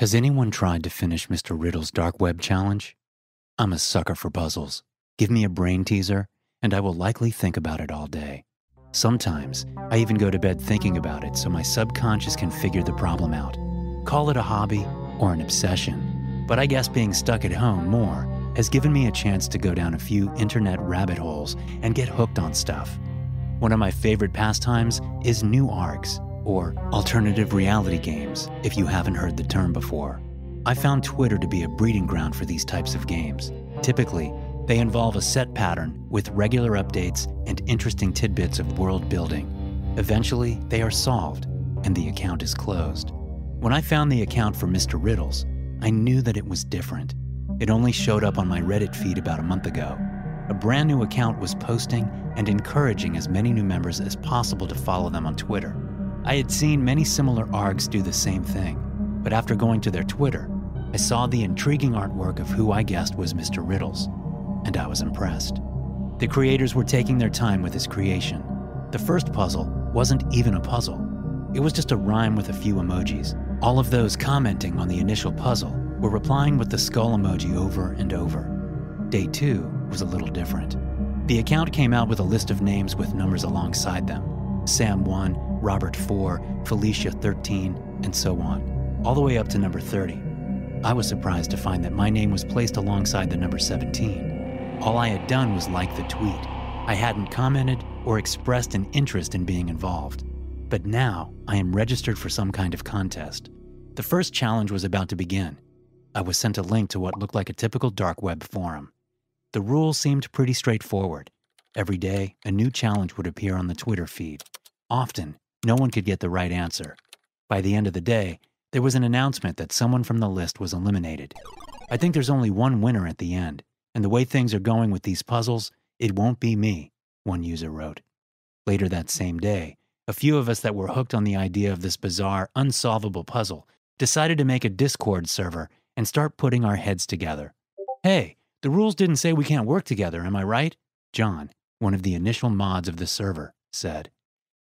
Has anyone tried to finish Mr. Riddle's dark web challenge? I'm a sucker for puzzles. Give me a brain teaser, and I will likely think about it all day. Sometimes I even go to bed thinking about it so my subconscious can figure the problem out. Call it a hobby or an obsession, but I guess being stuck at home more has given me a chance to go down a few internet rabbit holes and get hooked on stuff. One of my favorite pastimes is new ARGs, or alternative reality games, if you haven't heard the term before. I found Twitter to be a breeding ground for these types of games. Typically, they involve a set pattern with regular updates and interesting tidbits of world building. Eventually, they are solved, and the account is closed. When I found the account for Mr. Riddles, I knew that it was different. It only showed up on my Reddit feed about a month ago. A brand new account was posting and encouraging as many new members as possible to follow them on Twitter. I had seen many similar ARGs do the same thing, but after going to their Twitter, I saw the intriguing artwork of who I guessed was Mr. Riddles, and I was impressed. The creators were taking their time with his creation. The first puzzle wasn't even a puzzle, it was just a rhyme with a few emojis. All of those commenting on the initial puzzle were replying with the skull emoji over and over. Day two was a little different. The account came out with a list of names with numbers alongside them Sam 1, Robert 4, Felicia 13, and so on, all the way up to number 30. I was surprised to find that my name was placed alongside the number 17. All I had done was like the tweet. I hadn't commented or expressed an interest in being involved. But now I am registered for some kind of contest. The first challenge was about to begin. I was sent a link to what looked like a typical dark web forum. The rules seemed pretty straightforward. Every day, a new challenge would appear on the Twitter feed. Often, no one could get the right answer. By the end of the day, there was an announcement that someone from the list was eliminated. I think there's only one winner at the end, and the way things are going with these puzzles, it won't be me, one user wrote. Later that same day, a few of us that were hooked on the idea of this bizarre, unsolvable puzzle decided to make a Discord server and start putting our heads together. Hey, the rules didn't say we can't work together, am I right? John, one of the initial mods of the server, said.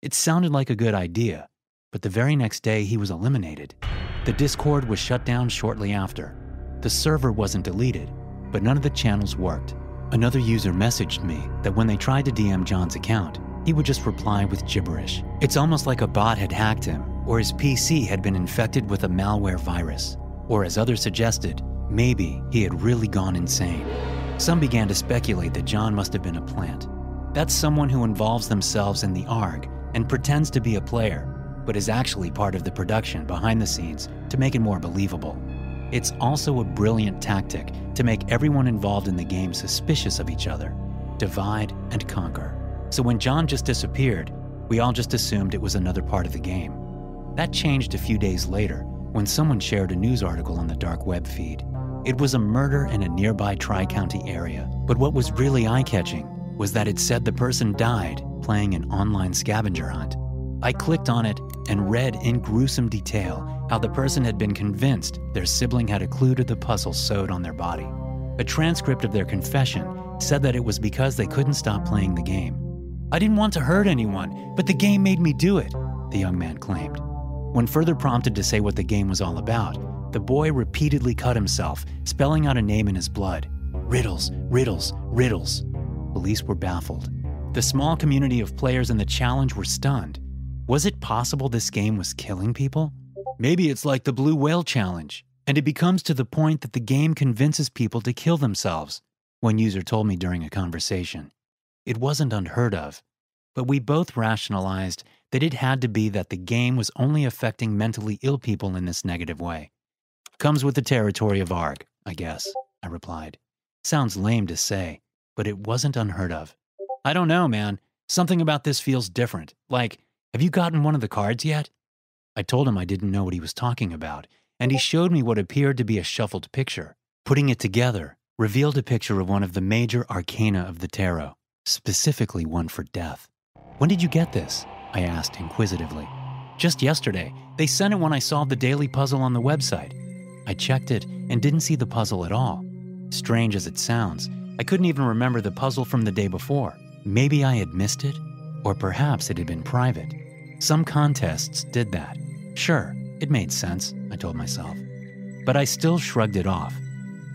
It sounded like a good idea, but the very next day he was eliminated. The Discord was shut down shortly after. The server wasn't deleted, but none of the channels worked. Another user messaged me that when they tried to DM John's account, he would just reply with gibberish. It's almost like a bot had hacked him, or his PC had been infected with a malware virus. Or, as others suggested, maybe he had really gone insane. Some began to speculate that John must have been a plant. That's someone who involves themselves in the ARG and pretends to be a player, but is actually part of the production behind the scenes to make it more believable. It's also a brilliant tactic to make everyone involved in the game suspicious of each other, divide and conquer. So when John just disappeared, we all just assumed it was another part of the game. That changed a few days later when someone shared a news article on the dark web feed. It was a murder in a nearby Tri County area, but what was really eye catching was that it said the person died playing an online scavenger hunt. I clicked on it and read in gruesome detail how the person had been convinced their sibling had a clue to the puzzle sewed on their body. A transcript of their confession said that it was because they couldn't stop playing the game. I didn't want to hurt anyone, but the game made me do it, the young man claimed. When further prompted to say what the game was all about, the boy repeatedly cut himself, spelling out a name in his blood Riddles, riddles, riddles. Police were baffled. The small community of players in the challenge were stunned. Was it possible this game was killing people? Maybe it's like the Blue Whale Challenge, and it becomes to the point that the game convinces people to kill themselves, one user told me during a conversation. It wasn't unheard of, but we both rationalized that it had to be that the game was only affecting mentally ill people in this negative way. Comes with the territory of ARG, I guess, I replied. Sounds lame to say, but it wasn't unheard of. I don't know, man. Something about this feels different. Like, have you gotten one of the cards yet? I told him I didn't know what he was talking about, and he showed me what appeared to be a shuffled picture. Putting it together revealed a picture of one of the major arcana of the tarot, specifically one for death. When did you get this? I asked inquisitively. Just yesterday. They sent it when I solved the daily puzzle on the website. I checked it and didn't see the puzzle at all. Strange as it sounds, I couldn't even remember the puzzle from the day before. Maybe I had missed it, or perhaps it had been private. Some contests did that. Sure, it made sense, I told myself. but I still shrugged it off.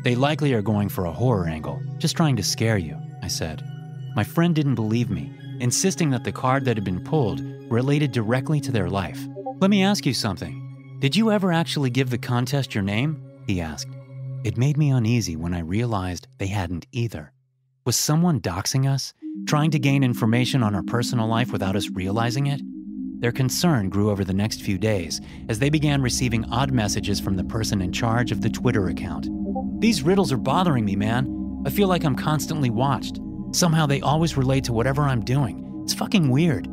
They likely are going for a horror angle, just trying to scare you, I said. My friend didn't believe me, insisting that the card that had been pulled related directly to their life. Let me ask you something. Did you ever actually give the contest your name? He asked. It made me uneasy when I realized they hadn't either. Was someone doxing us, trying to gain information on our personal life without us realizing it? Their concern grew over the next few days as they began receiving odd messages from the person in charge of the Twitter account. These riddles are bothering me, man. I feel like I'm constantly watched. Somehow they always relate to whatever I'm doing. It's fucking weird.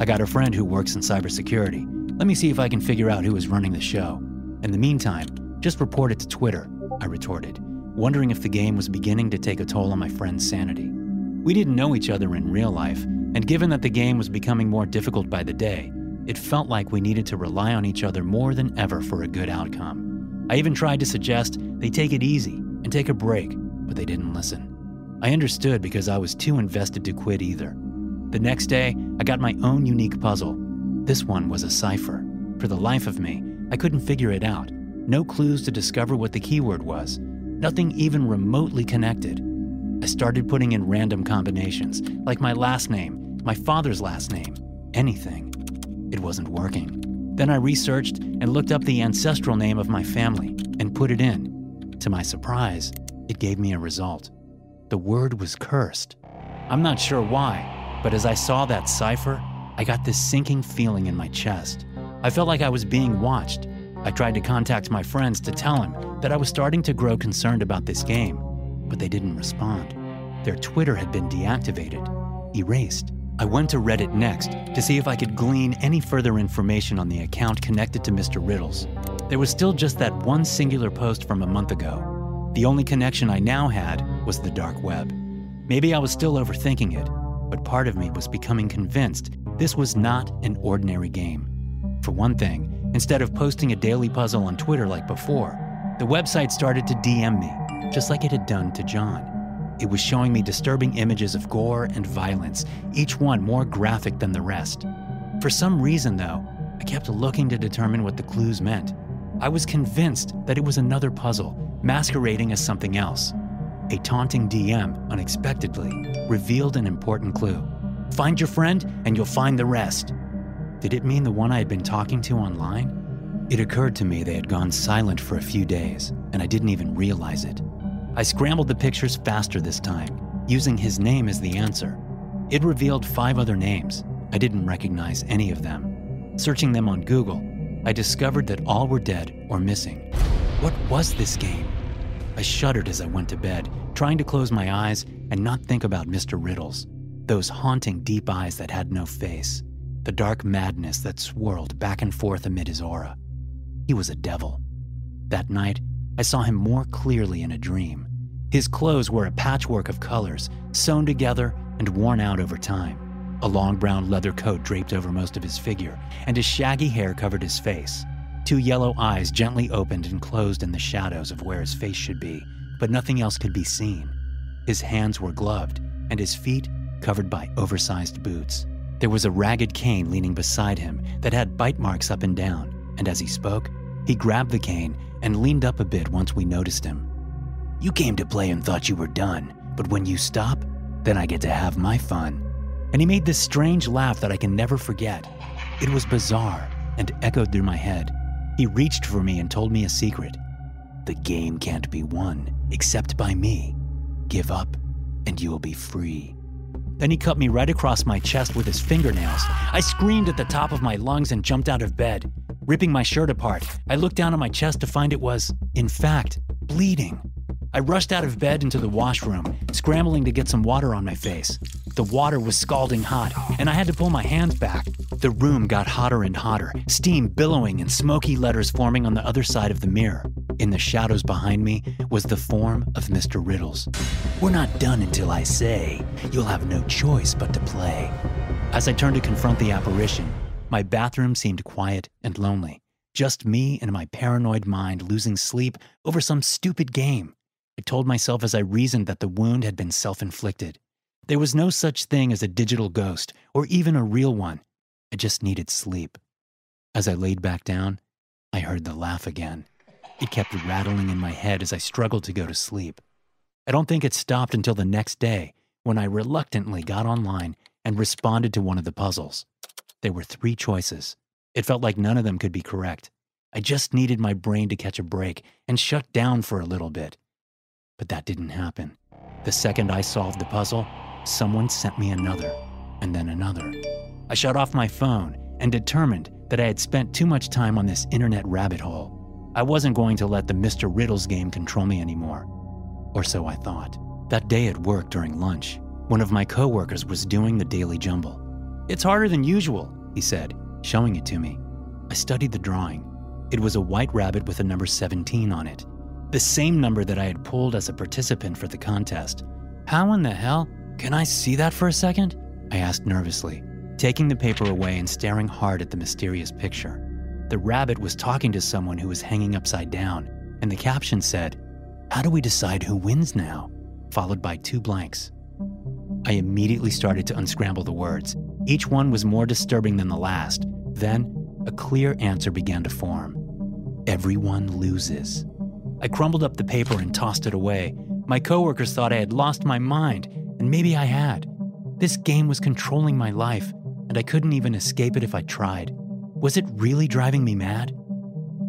I got a friend who works in cybersecurity. Let me see if I can figure out who is running the show. In the meantime, just report it to Twitter, I retorted, wondering if the game was beginning to take a toll on my friend's sanity. We didn't know each other in real life, and given that the game was becoming more difficult by the day, it felt like we needed to rely on each other more than ever for a good outcome. I even tried to suggest they take it easy and take a break, but they didn't listen. I understood because I was too invested to quit either. The next day, I got my own unique puzzle. This one was a cipher. For the life of me, I couldn't figure it out. No clues to discover what the keyword was. Nothing even remotely connected. I started putting in random combinations, like my last name, my father's last name, anything. It wasn't working. Then I researched and looked up the ancestral name of my family and put it in. To my surprise, it gave me a result. The word was cursed. I'm not sure why, but as I saw that cipher, I got this sinking feeling in my chest. I felt like I was being watched. I tried to contact my friends to tell him that I was starting to grow concerned about this game, but they didn't respond. Their Twitter had been deactivated, erased. I went to Reddit next to see if I could glean any further information on the account connected to Mr. Riddles. There was still just that one singular post from a month ago. The only connection I now had was the dark web. Maybe I was still overthinking it, but part of me was becoming convinced this was not an ordinary game. For one thing, instead of posting a daily puzzle on Twitter like before, the website started to DM me, just like it had done to John. It was showing me disturbing images of gore and violence, each one more graphic than the rest. For some reason, though, I kept looking to determine what the clues meant. I was convinced that it was another puzzle, masquerading as something else. A taunting DM, unexpectedly, revealed an important clue. Find your friend, and you'll find the rest. Did it mean the one I had been talking to online? It occurred to me they had gone silent for a few days, and I didn't even realize it. I scrambled the pictures faster this time, using his name as the answer. It revealed five other names. I didn't recognize any of them. Searching them on Google, I discovered that all were dead or missing. What was this game? I shuddered as I went to bed, trying to close my eyes and not think about Mr. Riddles, those haunting deep eyes that had no face, the dark madness that swirled back and forth amid his aura. He was a devil. That night, I saw him more clearly in a dream. His clothes were a patchwork of colors, sewn together and worn out over time. A long brown leather coat draped over most of his figure, and his shaggy hair covered his face. Two yellow eyes gently opened and closed in the shadows of where his face should be, but nothing else could be seen. His hands were gloved, and his feet covered by oversized boots. There was a ragged cane leaning beside him that had bite marks up and down, and as he spoke, he grabbed the cane and leaned up a bit once we noticed him. You came to play and thought you were done, but when you stop, then I get to have my fun. And he made this strange laugh that I can never forget. It was bizarre and echoed through my head. He reached for me and told me a secret. The game can't be won except by me. Give up and you will be free. Then he cut me right across my chest with his fingernails. I screamed at the top of my lungs and jumped out of bed. Ripping my shirt apart, I looked down at my chest to find it was, in fact, bleeding. I rushed out of bed into the washroom, scrambling to get some water on my face. The water was scalding hot, and I had to pull my hands back. The room got hotter and hotter, steam billowing and smoky letters forming on the other side of the mirror. In the shadows behind me was the form of Mr. Riddles. We're not done until I say. You'll have no choice but to play. As I turned to confront the apparition, my bathroom seemed quiet and lonely. Just me and my paranoid mind losing sleep over some stupid game. I told myself as I reasoned that the wound had been self inflicted. There was no such thing as a digital ghost, or even a real one. I just needed sleep. As I laid back down, I heard the laugh again. It kept rattling in my head as I struggled to go to sleep. I don't think it stopped until the next day when I reluctantly got online and responded to one of the puzzles. There were three choices. It felt like none of them could be correct. I just needed my brain to catch a break and shut down for a little bit. But that didn't happen. The second I solved the puzzle, someone sent me another, and then another. I shut off my phone and determined that I had spent too much time on this internet rabbit hole. I wasn't going to let the Mr. Riddles game control me anymore. Or so I thought. That day at work during lunch, one of my coworkers was doing the daily jumble. It's harder than usual, he said, showing it to me. I studied the drawing. It was a white rabbit with a number 17 on it, the same number that I had pulled as a participant for the contest. How in the hell? Can I see that for a second? I asked nervously, taking the paper away and staring hard at the mysterious picture. The rabbit was talking to someone who was hanging upside down, and the caption said, How do we decide who wins now? followed by two blanks. I immediately started to unscramble the words. Each one was more disturbing than the last. Then, a clear answer began to form Everyone loses. I crumbled up the paper and tossed it away. My coworkers thought I had lost my mind, and maybe I had. This game was controlling my life, and I couldn't even escape it if I tried. Was it really driving me mad?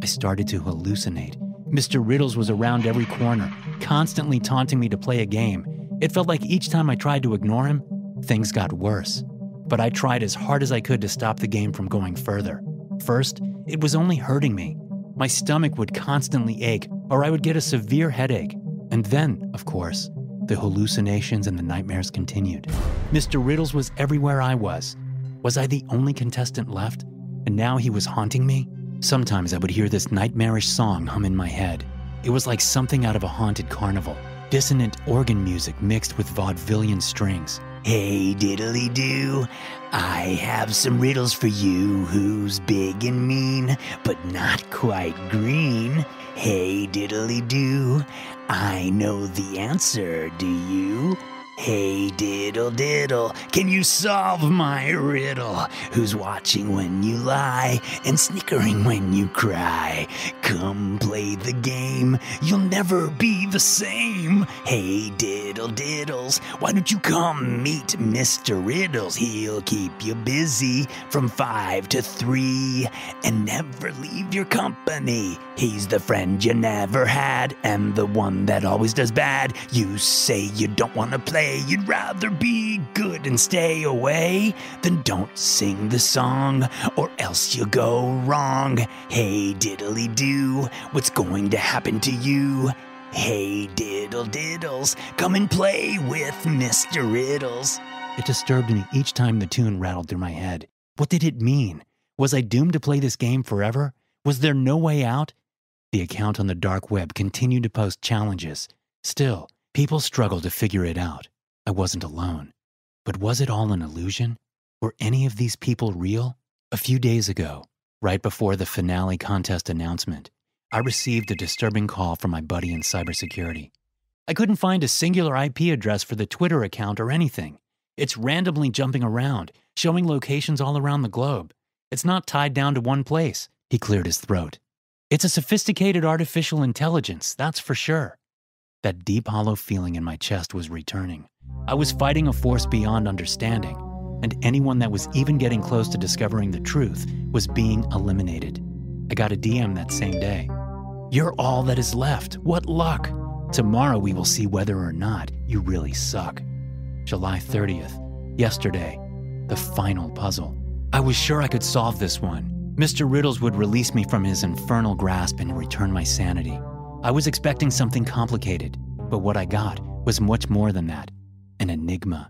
I started to hallucinate. Mr. Riddles was around every corner, constantly taunting me to play a game. It felt like each time I tried to ignore him, things got worse. But I tried as hard as I could to stop the game from going further. First, it was only hurting me. My stomach would constantly ache, or I would get a severe headache. And then, of course, the hallucinations and the nightmares continued. Mr. Riddles was everywhere I was. Was I the only contestant left? And now he was haunting me? Sometimes I would hear this nightmarish song hum in my head. It was like something out of a haunted carnival dissonant organ music mixed with vaudevillian strings. Hey diddly do, I have some riddles for you. Who's big and mean, but not quite green? Hey diddly do, I know the answer, do you? Hey diddle diddle, can you solve my riddle? Who's watching when you lie and snickering when you cry? Come play the game, you'll never be the same. Hey diddle diddles, why don't you come meet Mr. Riddles? He'll keep you busy from five to three and never leave your company. He's the friend you never had and the one that always does bad. You say you don't want to play you'd rather be good and stay away, than don't sing the song, or else you'll go wrong. Hey, diddly do, what's going to happen to you? Hey, diddle diddles, come and play with Mr. Riddles. It disturbed me each time the tune rattled through my head. What did it mean? Was I doomed to play this game forever? Was there no way out? The account on the dark web continued to post challenges. Still, people struggled to figure it out. I wasn't alone. But was it all an illusion? Were any of these people real? A few days ago, right before the finale contest announcement, I received a disturbing call from my buddy in cybersecurity. I couldn't find a singular IP address for the Twitter account or anything. It's randomly jumping around, showing locations all around the globe. It's not tied down to one place. He cleared his throat. It's a sophisticated artificial intelligence, that's for sure. That deep, hollow feeling in my chest was returning. I was fighting a force beyond understanding, and anyone that was even getting close to discovering the truth was being eliminated. I got a DM that same day. You're all that is left. What luck! Tomorrow we will see whether or not you really suck. July 30th, yesterday, the final puzzle. I was sure I could solve this one. Mr. Riddles would release me from his infernal grasp and return my sanity. I was expecting something complicated, but what I got was much more than that an enigma.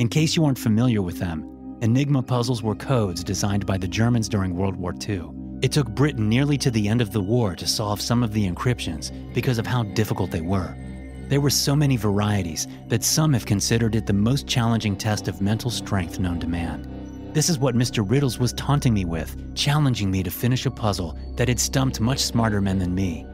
In case you aren't familiar with them, enigma puzzles were codes designed by the Germans during World War II. It took Britain nearly to the end of the war to solve some of the encryptions because of how difficult they were. There were so many varieties that some have considered it the most challenging test of mental strength known to man. This is what Mr. Riddles was taunting me with, challenging me to finish a puzzle that had stumped much smarter men than me.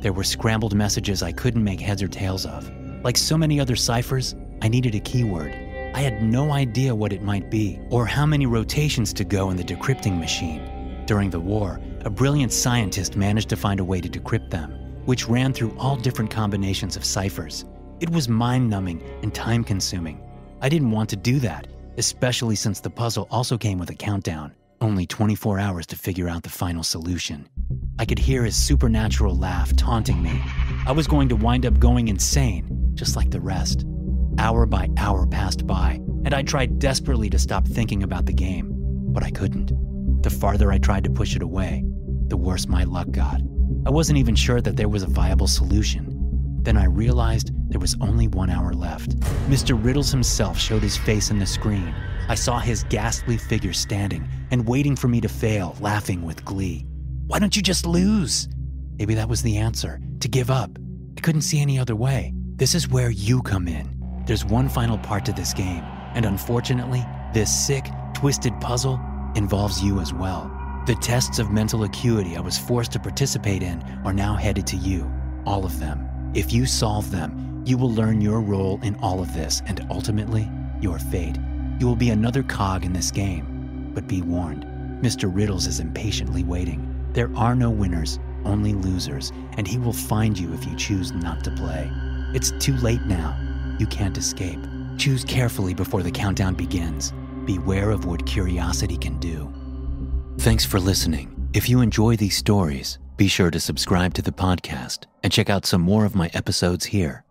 There were scrambled messages I couldn't make heads or tails of. Like so many other ciphers, I needed a keyword. I had no idea what it might be or how many rotations to go in the decrypting machine. During the war, a brilliant scientist managed to find a way to decrypt them, which ran through all different combinations of ciphers. It was mind numbing and time consuming. I didn't want to do that, especially since the puzzle also came with a countdown only 24 hours to figure out the final solution. I could hear his supernatural laugh taunting me. I was going to wind up going insane, just like the rest. Hour by hour passed by, and I tried desperately to stop thinking about the game, but I couldn't. The farther I tried to push it away, the worse my luck got. I wasn't even sure that there was a viable solution. Then I realized there was only one hour left. Mr. Riddles himself showed his face in the screen. I saw his ghastly figure standing and waiting for me to fail, laughing with glee. Why don't you just lose? Maybe that was the answer to give up. I couldn't see any other way. This is where you come in. There's one final part to this game, and unfortunately, this sick, twisted puzzle involves you as well. The tests of mental acuity I was forced to participate in are now headed to you, all of them. If you solve them, you will learn your role in all of this and ultimately your fate. You will be another cog in this game. But be warned, Mr. Riddles is impatiently waiting. There are no winners, only losers, and he will find you if you choose not to play. It's too late now. You can't escape. Choose carefully before the countdown begins. Beware of what curiosity can do. Thanks for listening. If you enjoy these stories, be sure to subscribe to the podcast and check out some more of my episodes here.